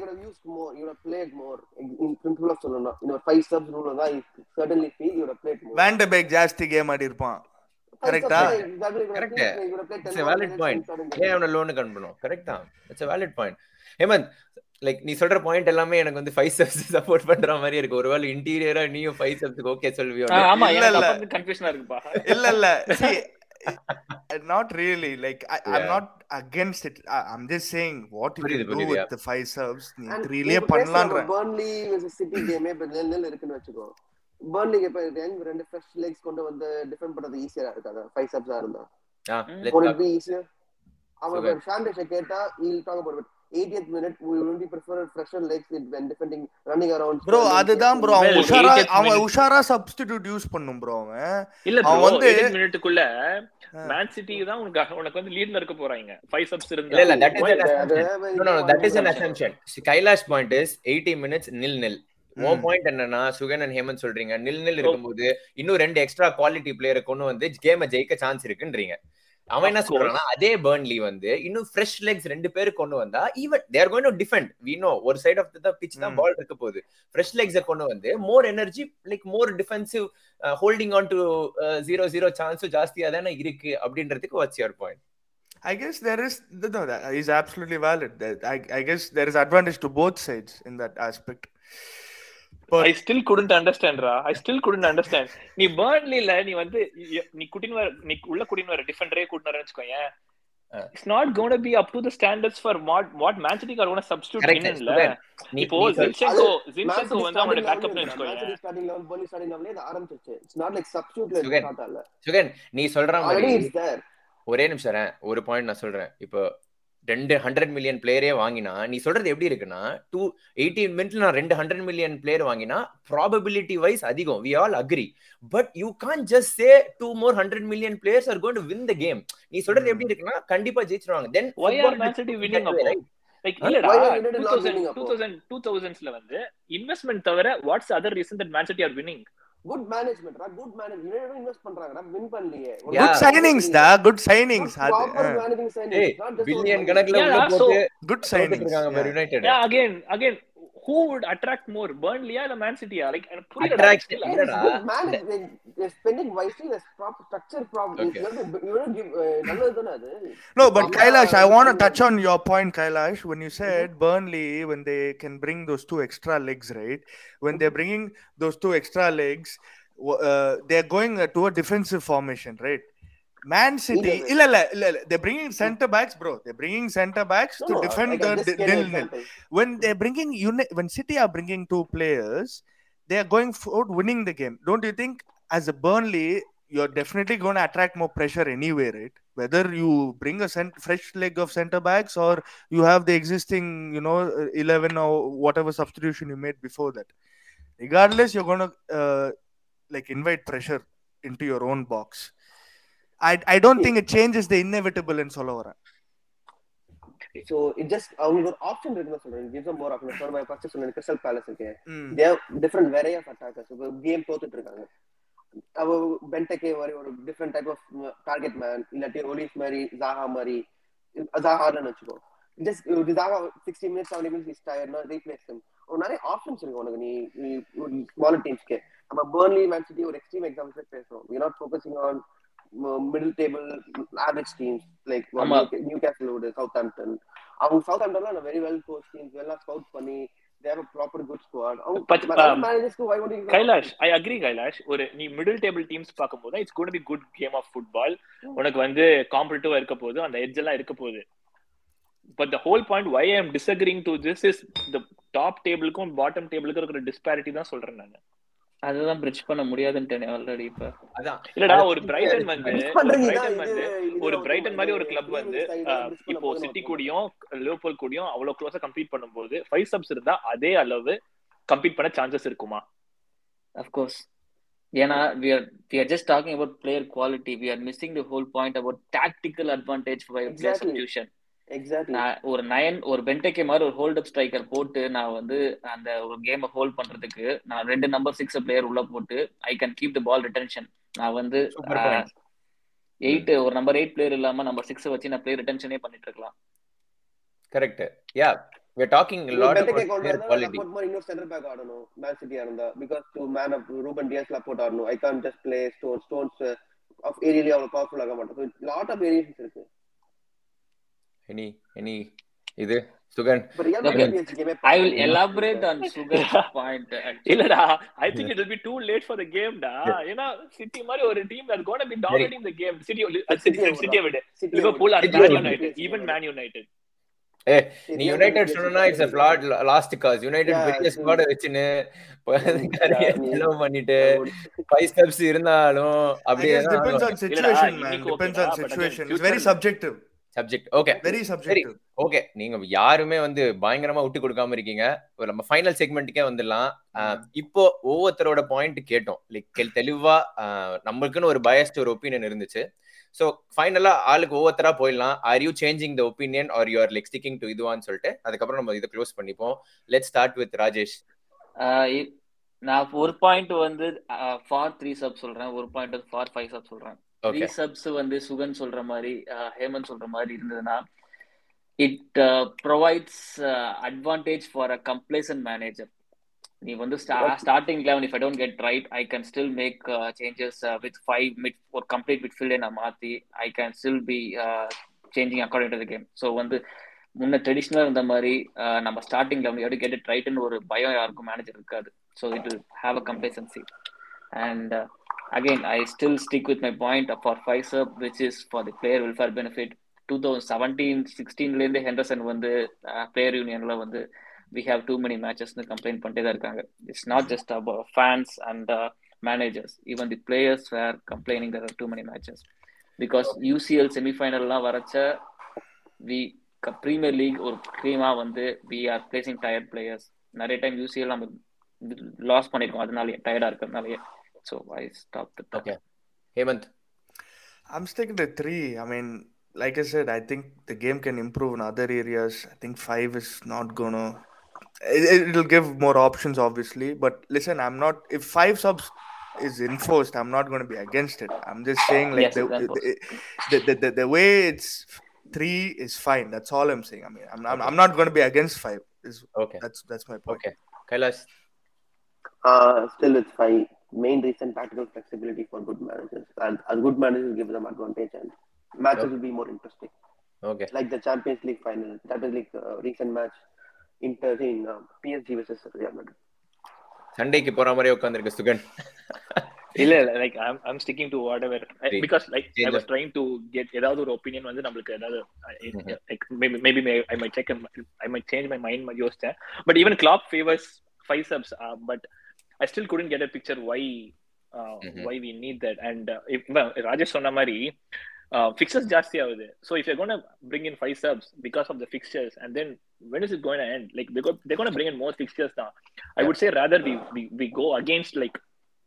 have used more you would have played more in in principle of சொல்லணும்னா in a five subs rule தான் certainly feel you would have played more Van de Beek ஜாஸ்தி கேம் ஆடி இருப்பான் Five correct subs, ah? yeah, exactly, you would have Correct. played- you would have played It's 10 a more valid minutes point. in certain ஏன். அவனை லோனுக்கு அனுப்பணும் கரெக்ட் தான் it's a valid point Hemant like நீ சொல்ற பாயிண்ட் எல்லாமே எனக்கு வந்து ஃபைவ் சப்ஸ் சப்போர்ட் பண்ற மாதிரி இருக்கு ஒருவேளை இன்டீரியரா நீயும் ஃபைவ் சப்ஸ்க்கு ஓகே சொல்வியோ ஆமா இல்ல, இல்ல. கன்ஃபியூஷனா இருக்குப்பா இல்ல இல்ல not really like I, i'm Yeah. not against it I, i'm just saying what you can do with yeah. the five serves நீ த்ரீலயே நம்ம Burnley versus City game இப்ப nil nil இருக்குன்னு வச்சுக்கோ Burnley இப்ப young ரெண்டு fresh legs கொண்டு வந்து டிஃபெண்ட் பண்றது ஈஸியா இருக்காது ஃபைவ் சப்ஸா இருந்தா would it be easier அவன் சாண்டேஷை கேட்டா talk about it 80th minute we will only prefer fresher legs when defending running around bro அதுதான் ப்ரோ அவன் Well, உஷாரா 80th அவன் minute. உஷாரா சப்ஸ்டிடியூட் யூஸ் பண்ணும் ப்ரோ அவன் இல்ல அவன் வந்து- 8 மினிட்டுக்குள்ள ஆ. மேன் சிட்டி தான் உனக்கு உனக்கு வந்து லீட்ல இருக்க போறாங்க. ஃபைவ் சப்ஸ் இருந்தா. இல்ல no no no that is an assumption. Kailash point is 80 minutes nil nil. உன் ம். பாயிண்ட் என்னன்னா சுகன் அண்ட் ஹேமந்த் சொல்றீங்க. நில் நில் இருக்கும்போது இன்னும் ரெண்டு எக்ஸ்ட்ரா குவாலிட்டி பிளேயரை கொண்டு வந்து கேமை ஜெயிக்க சான்ஸ் இருக்குன்றீங்க. அவன் என்ன. சொல்றான்னா அதே பர்ன்லி வந்து இன்னும் ஃப்ரெஷ் லெக்ஸ் ரெண்டு பேரு கொண்டு வந்தா even they're going to defend we know ஒரு சைடு ஆஃப் த பிச் தான். பால் இருக்க போகுது ஃப்ரெஷ் லெக்ஸை கொண்டு வந்து more energy like more defensive holding on to zero zero சான்ஸும் ஜாஸ்தியா தானே இருக்கு அப்படின்றதுக்கு what's your point I guess there is no that is absolutely valid. That I, I guess there is advantage to both sides in that aspect. But I still couldn't அண்டர்ஸ்டாண்ட்ரா I still couldn't understand நீ பர்ன்லில நீ வந்து நீ குட்டின் வர நீ உள்ள குட்டின் வர டிஃபெண்டரே கூட்டினு வரேன்னு வச்சுக்கோயேன். It's not gonna be up to the standards for what what Man City are gonna substitute இல்ல இப்போ ஜின்சென்கோ ஜின்சென்கோ வந்து அவனோட பேக்கப்னு வச்சுக்கோயேன் starting level Burnley starting level இது ஆரம்பிச்சிருச்சு. இட்ஸ் நாட் லைக் சப்ஸ்டிட்யூட்ல. ஸ்டார்ட் ஆகல சுகன் நீ சொல்ற மாதிரி ஒரே நிமிஷம். ஒரு பாயிண்ட் நான் சொல்றேன். இப்போ ரெண்டு ஹண்ட்ரட் மில்லியன் பிளேயரே வாங்கினா நீ சொல்றது எப்படி இருக்குன்னா டூ எயிட்டீன் மினிட்ல நான் ரெண்டு ஹண்ட்ரட் மில்லியன் பிளேயர் வாங்கினா ப்ராபபிலிட்டி வைஸ் அதிகம். We all agree but you can't just say two more hundred million players are going to win the game நீ சொல்றது எப்படி இருக்குன்னா கண்டிப்பா ஜெயிச்சிருவாங்க. Then Why are Man City winning அப்போ? லைக் இல்லடா Why are United two not thousand winning two அப்போ? தௌசண்ட் டூ தௌசண்ட்ஸ்ல வந்து இன்வெஸ்ட்மெண்ட் தவிர what's other reason that Man City are winning good management good manage United invest பண்றாங்கடா win பண்ணலையே signings, da. Good signings. Good அது, uh, It's not just billion கணக்குல உள்ள போட்டு good தோத்துட்டு signings. இருக்காங்க yeah. United Yeah, again, again, who would attract more, Burnley-ஆ இல்ல Man City-ஆ? Like, எனக்கு புரியலடா, Attract- still. Yes, இல்லடா. good manage- they- they're spending wisely, there's proper structure problem. Okay. You have to- you have to give, uh, நல்லது தானே அது? No, but Yeah, Kailash, I yeah, want to yeah. touch on your point, Kailash, when you said Burnley, when they can bring those two extra legs, right? When they're bringing those two extra legs, w- uh, they're going uh, to a defensive formation, right? Man City, Either way. illa, illa, illa, illa, they're bringing center backs, bro. They're bringing center backs No, to defend the just d- getting nil nil. example. When they're bringing when City are bringing two players, they are going for winning the game. Don't you think, as a Burnley, you're definitely going to attract more pressure anyway, right? Whether you bring a cent- fresh leg of center backs or you have the existing, you know, 11 or whatever substitution you made before that. Regardless, you're going to uh, like invite pressure into your own box. I, I don't think it changes the inevitable in Solovara. So, it just அவங்களுக்கு ஒரு ஆப்ஷன் இருக்குன்னு சொல்றேன். Gives them more options. சொன்ன மாதிரி first சொன்ன கிறிஸ்டல் பேலஸ் இருக்கு they have different variety of attackers. இப்போ கேம் தோத்துட்டு இருக்காங்க. அவ பென்டெக்கே மாதிரி ஒரு different type of target man இல்லாட்டி ஒலிஸ் மாதிரி ஜாஹா மாதிரி. ஜாஹான்னு வச்சுக்கோ. Just Zaha sixty minutes seventy minutes டயர்னா replace ஒரு நிறைய ஆப்ஷன்ஸ் இருக்கு உனக்கு. நீ ஸ்மாலர் டீம்ஸ்க்கு நம்ம பேர்ன்லி மேன் சிட்டி ஒரு எக்ஸ்ட்ரீம் எக்ஸாம்பிள் பேசுறோம். You not focusing on middle table average teams like. New கேசலோடு சவுத் ஆம்டன் அவங்க சவுத் ஆம்டன்ல வெரி வெல் கோச் டீம்ஸ் எல்லாம் ஸ்கவுட் பண்ணி good why Kailash I agree Kailash ஒரு நீ மிடில் டேபிள் டீம்ஸ் பார்க்கும்போது it's gonna be good game of football உனக்கு வந்து காம்படிட்டிவா இருக்க அந்த எட்ஜ் எல்லாம் இருக்க போகுது. The whole point why i am disagreeing to this is the top டேபிளுக்கும் பாட்டம் டேபிளுக்கும் இருக்கிற disparity தான் சொல்றேன் நான். அதுதான் பிரிட்ஜ் பண்ண முடியாதுன்ட்டேன் ஆல்ரெடி இப்ப. அதான். இல்லடா ஒரு பிரைட்டன் வந்து பிரைட்டன் வந்து ஒரு பிரைட்டன் மாதிரி ஒரு கிளப் வந்து இப்போ சிட்டி. கூடயும் லிவர்பூல் கூடயும் அவ்வளவு க்ளோஸா கம்பீட் பண்ணும்போது ஃபைவ் சப்ஸ் இருந்தா அதே அளவு கம்பீட் பண்ண சான்சஸ் இருக்குமா? அஃப்கோர்ஸ் ஏன்னா we are we are just talking about player quality. We are missing the whole point about tactical advantage for player Exactly. ஒரு நயன் ஒரு பென்டெக்கே மாதிரி ஒரு ஹோல்ட் அப் ஸ்ட்ரைக்கர் போட்டு நான் வந்து அந்த ஒரு கேமை ஹோல்ட் பண்றதுக்கு நான் ரெண்டு நம்பர் சிக்ஸ் பிளேயர் உள்ள போட்டு I can keep the ball retention நான் வந்து. எயிட் ஒரு நம்பர் எயிட் பிளேயர் இல்லாம நம்பர் சிக்ஸ் வச்சு நான் பிளேயர் ரிட்டன்ஷனே பண்ணிட்டு இருக்கலாம். Correct ya we are talking a lot about player quality. இன்னொரு சென்டர் பேக் ஆடணும் மேன் சிட்டியா இருந்தா because two man up Ruben Dias Laporte ஆடணும். I can't just play stone Stones off ஏரியால அவ்வளவு பவர்ஃபுல் ஆக மாட்டோம் லாட் ஆஃப் வேரியேஷன்ஸ் இருக்கு. எனி எனி இது? சுகன்? கேமே I will elaborate on Sugan point இல்லடா I think it will be too late for the game டா. ஏன்னா சிட்டி மாதிரி ஒரு team that going to be dominating the game. City City City விட. லிவர்பூல் மேன் ஈவன் மேன் ஏ நீ யுனைடெட் சொன்னா it's a flawed last cause United பெரிய ஸ்குவாட் Yeah, செலவு பண்ணிட்டு ஃபைவ் ஸ்டெப்ஸ் இருந்தாலும் I அப்படியே guess depends on situation, இல்லடா, man. இன்னைக்கு Depends okay on subject okay Very subjective. Okay நீங்க யாருமே வந்து பயங்கரமா விட்டு கொடுக்காம இருக்கீங்க. ஒரு நம்ம ஃபைனல் செக்மெண்ட்டுக்கே வந்துடலாம். இப்போ ஒவ்வொருத்தரோட பாயிண்ட் கேட்டோம். லைக் தெளிவா நம்மளுக்குன்னு ஒரு பயஸ்ட் ஒரு ஒப்பீனியன் இருந்துச்சு. ஸோ ஃபைனலா ஆளுக்கு ஒவ்வொருத்தரா போயிடலாம். Are you changing the opinion are you or like sticking to இதுவான்னு சொல்லிட்டு அதுக்கப்புறம் நம்ம இதை க்ளோஸ் பண்ணிப்போம். லெட் ஸ்டார்ட் வித் ராஜேஷ் நான் ஒரு பாயிண்ட் வந்து ஃபார் த்ரீ சப் சொல்றேன். ஒரு பாயிண்ட் வந்து ஃபார் ஃபைவ் சப் சொல்றேன். த்ரீ சப்ஸ் வந்து சுகன் சொல்ற மாதிரி ஹேமந்த் சொல்ற மாதிரி இருந்ததுன்னா it provides advantage for a complacent manager நீ வந்து starting eleven if I don't get right I can still make changes with five mid ஒரு கம்ப்ளீட் மிட் ஃபீல்டை நான் மாத்தி I can still be changing according to the game so வந்து முன்ன ட்ரெடிஷ்னலாக இருந்த மாதிரி நம்ம ஸ்டார்டிங் லெவன் எப்படி கெட் ரைட்னு ஒரு பயம் யாருக்கும் மேனேஜர் இருக்காது. So it have a complacency and again I still stick with my point for five sub which is for the player welfare benefit two thousand seventeen சிக்ஸ்டீன்லேருந்து Henderson வந்து பிளேயர் யூனியனில் வந்து வி ஹேவ் டூ மெனி மேட்சஸ்னு கம்ப்ளைண்ட் பண்ணிட்டே தான் இருக்காங்க. It's not just about fans and managers even the players were complaining there too many matches because UCL செமிஃபைனல்லாம் வரச்ச வி ப்ரீமியர் லீக் ஒரு டீமா வந்து we are placing tired players நிறைய டைம் யூசிஎல் நம்ம லாஸ் பண்ணிருக்கோம் அதனாலயே டயர்டாக இருக்கிறதுனாலயே. so I stopped the talk. Okay. Hemant. I'm sticking to three. I mean, like I said, I think the game can improve in other areas. I think five is not gonna. It, will give more options, obviously. But listen, I'm not. If five subs is enforced, I'm not going to be against it. I'm just saying, like yes, the, the, the, the, the way it's three is fine. That's all I'm saying. I mean, I'm, I'm, I'm not going to be against five. Is okay. That's that's my point. Okay, Kailash. Uh, still it's five. Main reason tactical flexibility for good managers, and as good managers give them advantage, and matches will be more interesting. Okay Like the Champions League final, Champions League uh, recent match, Inter in uh, PSG versus Real Madrid. சண்டைக்கு போற மாதிரி உட்காந்துருக்கு சுகன் இல்ல இல்ல like I'm I'm sticking to whatever. Because like I Change was trying to get ஏதாவது ஒரு ஒப்பீனியன் வந்து நம்மளுக்கு ஏதாவது like maybe maybe I my check I my change my mind யோசிச்சேன் but even Klopp favours five subs but I still couldn't get a picture why Mhm. Why we need that and Rajesh சொன்ன மாதிரி ஃபிக்சர்ஸ் ஜாஸ்தி ஆகுது so if you gonna bring in five subs because of the fixtures and then when is it going to end like they're go- they're going to bring in more fixtures now i would say rather we, we we go against like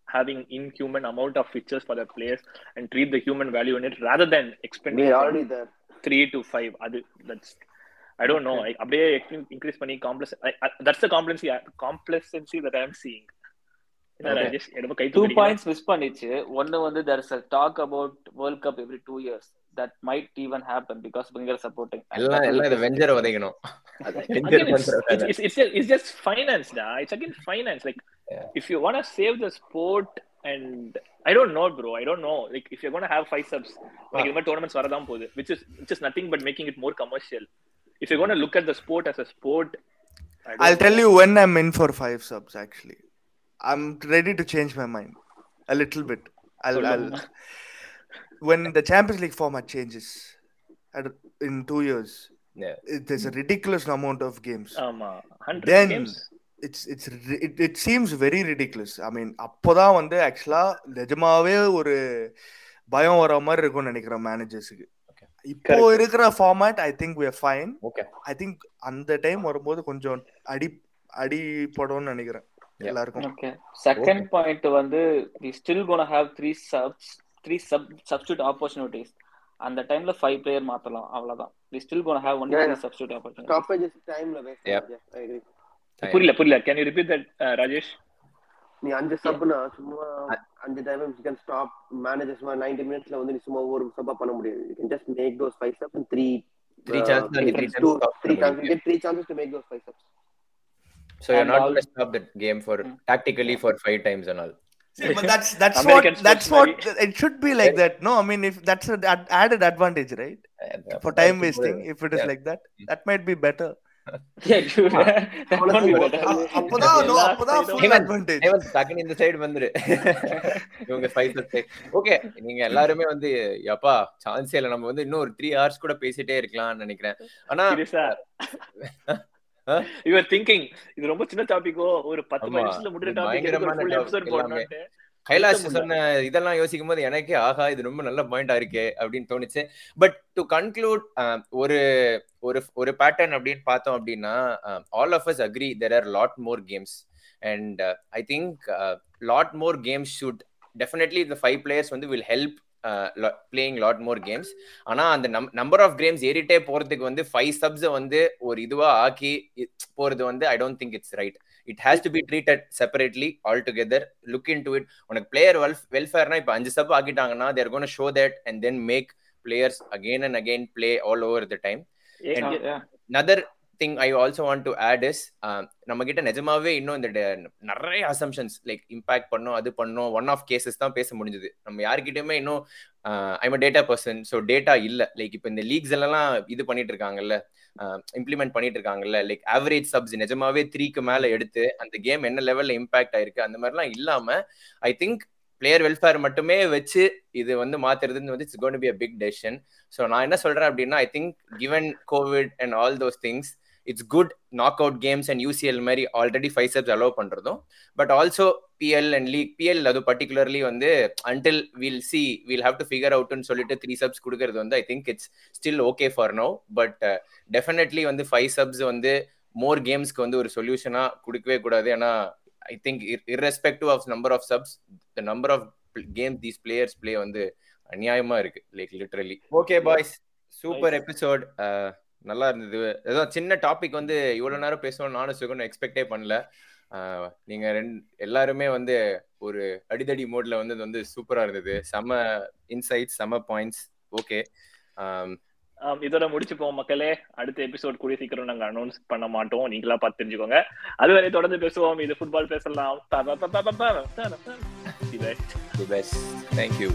having inhuman amount of fixtures for the players and treat the human value in it rather than expending We're from already there. three to five அது that's I don't know. I, அப்படியே increase பண்ணி complex. I, I, that's the complacency complacency that I'm too. Points miss பண்ணிச்சு ஒன்னு வந்து there is a talk about world cup every two years that might even happen because finger supporting எல்லாம் எல்லாம் இந்த வெஞ்சரை da. It's again finance. Like, Yeah. if you want to save the sport, and I don't know, bro. I don't know. Like, if you're going to have five subs, like, இந்த மாதிரி tournaments வரதான் போகுது, which is which is nothing but making it more commercial. If you're going to look at the sport as a sport, I don't I'll tell you when I'm in for five subs. Actually, I'm ready to change my mind a little bit. I'll, I'll when the Champions League format changes at, in two years. Yeah. it, there's a ridiculous amount of games. ஆமா Then- 100 games It's it's it, it seems very ridiculous. I mean, அப்போதான் வந்து ஆக்சுவலா நிஜமாவே ஒரு பயம் வர மாதிரி இருக்கும்னு நினைக்கிறேன் மேனேஜர்ஸுக்கு. இப்போ. இருக்கிற format I think we are fine okay I think அந்த டைம் வரும்போது கொஞ்சம் அடி அடிபடும்னு நினைக்கிறேன் Yeah. எல்லாருக்கும். ஓகே செகண்ட் பாயிண்ட் வந்து we still gonna have three subs three sub substitute opportunities அந்த டைம்ல ஃபைவ் பிளேயர் மாத்தலாம் அவ்வளவுதான். We still gonna have only three. Substitute opportunity stoppages டைம்ல வேஸ்ட் Yep. ஐ அக்ரி புரியல புரியல. Can you repeat that Rajesh நீ அஞ்சு சப்னா சும்மா அஞ்சு time you can stop managers சும்மா 90 மினிட்ஸ்ல வந்து நீ சும்மா ஒரு சப்பா பண்ண முடியாது. You can just make those five subs and three Three chances and three times stop three chances முடியும். Get three chances to make those five subs So you're And not all- going to stop that game for Mm. tactically for five times and all. See, but that's that's what that's what it should be like that. No, I mean if that's an ad- added advantage, right? Uh, For time wasting, if it is Yeah. like that, that might be better. நீங்க எல்லாருமே வந்து யப்பா சான்ஸே இல்ல நம்ம வந்து இன்னும் ஒரு த்ரீ ஹவர்ஸ் கூட பேசிட்டே இருக்கலாம்னு நினைக்கிறேன் ஆனா சீரியஸா Huh? யூ ஆர் திங்கிங் இது ரொம்ப சின்ன டாபிக்கோ ஒரு பத்து நிமிஷத்துல இது டாபிக் கைலாஷ் சொன்ன இதெல்லாம் யோசிக்கும் போது எனக்கே ஆஹா இது ரொம்ப நல்ல பாயிண்டா இருக்கே அப்படின்னு தோணுச்சு. பட் டு கன்க்ளூட் ஒரு ஒரு ஒரு பேட்டர்ன் அப்படின்னு பார்த்தோம் அப்படின்னா all of us agree there are lot more games and I think lot more games should definitely இந்த ஃபைவ் பிளேயர்ஸ் வந்து will help playing lot more games ஆனா அந்த நம்பர் ஆஃப் கேம்ஸ் ஏறிட்டே போறதுக்கு வந்து ஃபைவ் சப்ஸை வந்து ஒரு இதுவா ஆக்கி போறது வந்து I don't think it's right it has to be treated separately all together look into it உனக்கு பிளேயர் வெல்ஃப் வெல்ஃபேர்னா இப்போ அஞ்சு sub ஆக்கிட்டாங்கன்னா there gonna show that and then make players again and again play all over the time other thing I also want to add is நம்ம கிட்ட நிஜமாவே இன்னும் இந்த நிறைய அசம்ஷன்ஸ் லைக் இம்பாக்ட் பண்ணோம் அது பண்ணோம் ஒன் ஆஃப் கேசஸ் தான் பேச முடிஞ்சது. நம்ம யாருக்கிட்டயுமே இன்னும் I'm data person so data இல்லை. லைக் இப்போ இந்த லீக்ஸ் எல்லாம் இது பண்ணிட்டு இருக்காங்கல்ல இம்ப்ளிமெண்ட் பண்ணிட்டு இருக்காங்கல்ல லைக் ஆவரேஜ் சப்ஸ் நிஜமாவே த்ரீக்கு மேல எடுத்து அந்த கேம் என்ன லெவல்ல இம்பாக்ட் ஆயிருக்கு அந்த மாதிரிலாம் இல்லாம ஐ திங்க் பிளேயர் வெல்ஃபேர் மட்டுமே வச்சு இது வந்து மாத்துறதுன்னு வந்து it's gonna be a big decision so நான் என்ன சொல்றேன் அப்படின்னா I think given Covid and all those things it's good knock out games and UCL மாதிரி ஆல்ரெடி ஃபைவ் சப்ஸ் அலோவ் பண்றதும். But also PL and league PL அது பர்டிகுலர்லி வந்து until will see will have to figure அவுட்னு சொல்லிட்டு த்ரீ சப்ஸ் கொடுக்கறது வந்து I think it's still okay for no but definitely வந்து ஃபைவ் சப்ஸ் வந்து மோர் கேம்ஸ்க்கு வந்து ஒரு சொல்யூஷனா கொடுக்கவே கூடாது. ஏன்னா I think irrespective of number of subs the number of game these players play வந்து அநியாயமா இருக்கு. Like literally okay boys super episode நல்லா இருந்தது. ஏதோ சின்ன டாபிக் வந்து இவ்வளவு நேரம் பேசணும் நானும் சுகனும் எக்ஸ்பெக்டே பண்ணல. நீங்க ரெண்டு எல்லாருமே வந்து ஒரு அடிதடி மோட்ல வந்து வந்து சூப்பரா இருந்தது. செம இன்சைட்ஸ் செம பாயிண்ட்ஸ் ஓகே இதோட முடிச்சுப்போம் மக்களே. அடுத்த எபிசோட் கூடிய சீக்கிரம் நாங்க அனௌன்ஸ் பண்ண மாட்டோம். நீங்களா பார்த்து தெரிஞ்சுக்கோங்க. அதுவரை தொடர்ந்து பேசுவோம். இது ஃபுட்பால் பேசலாம். தேங்க்யூ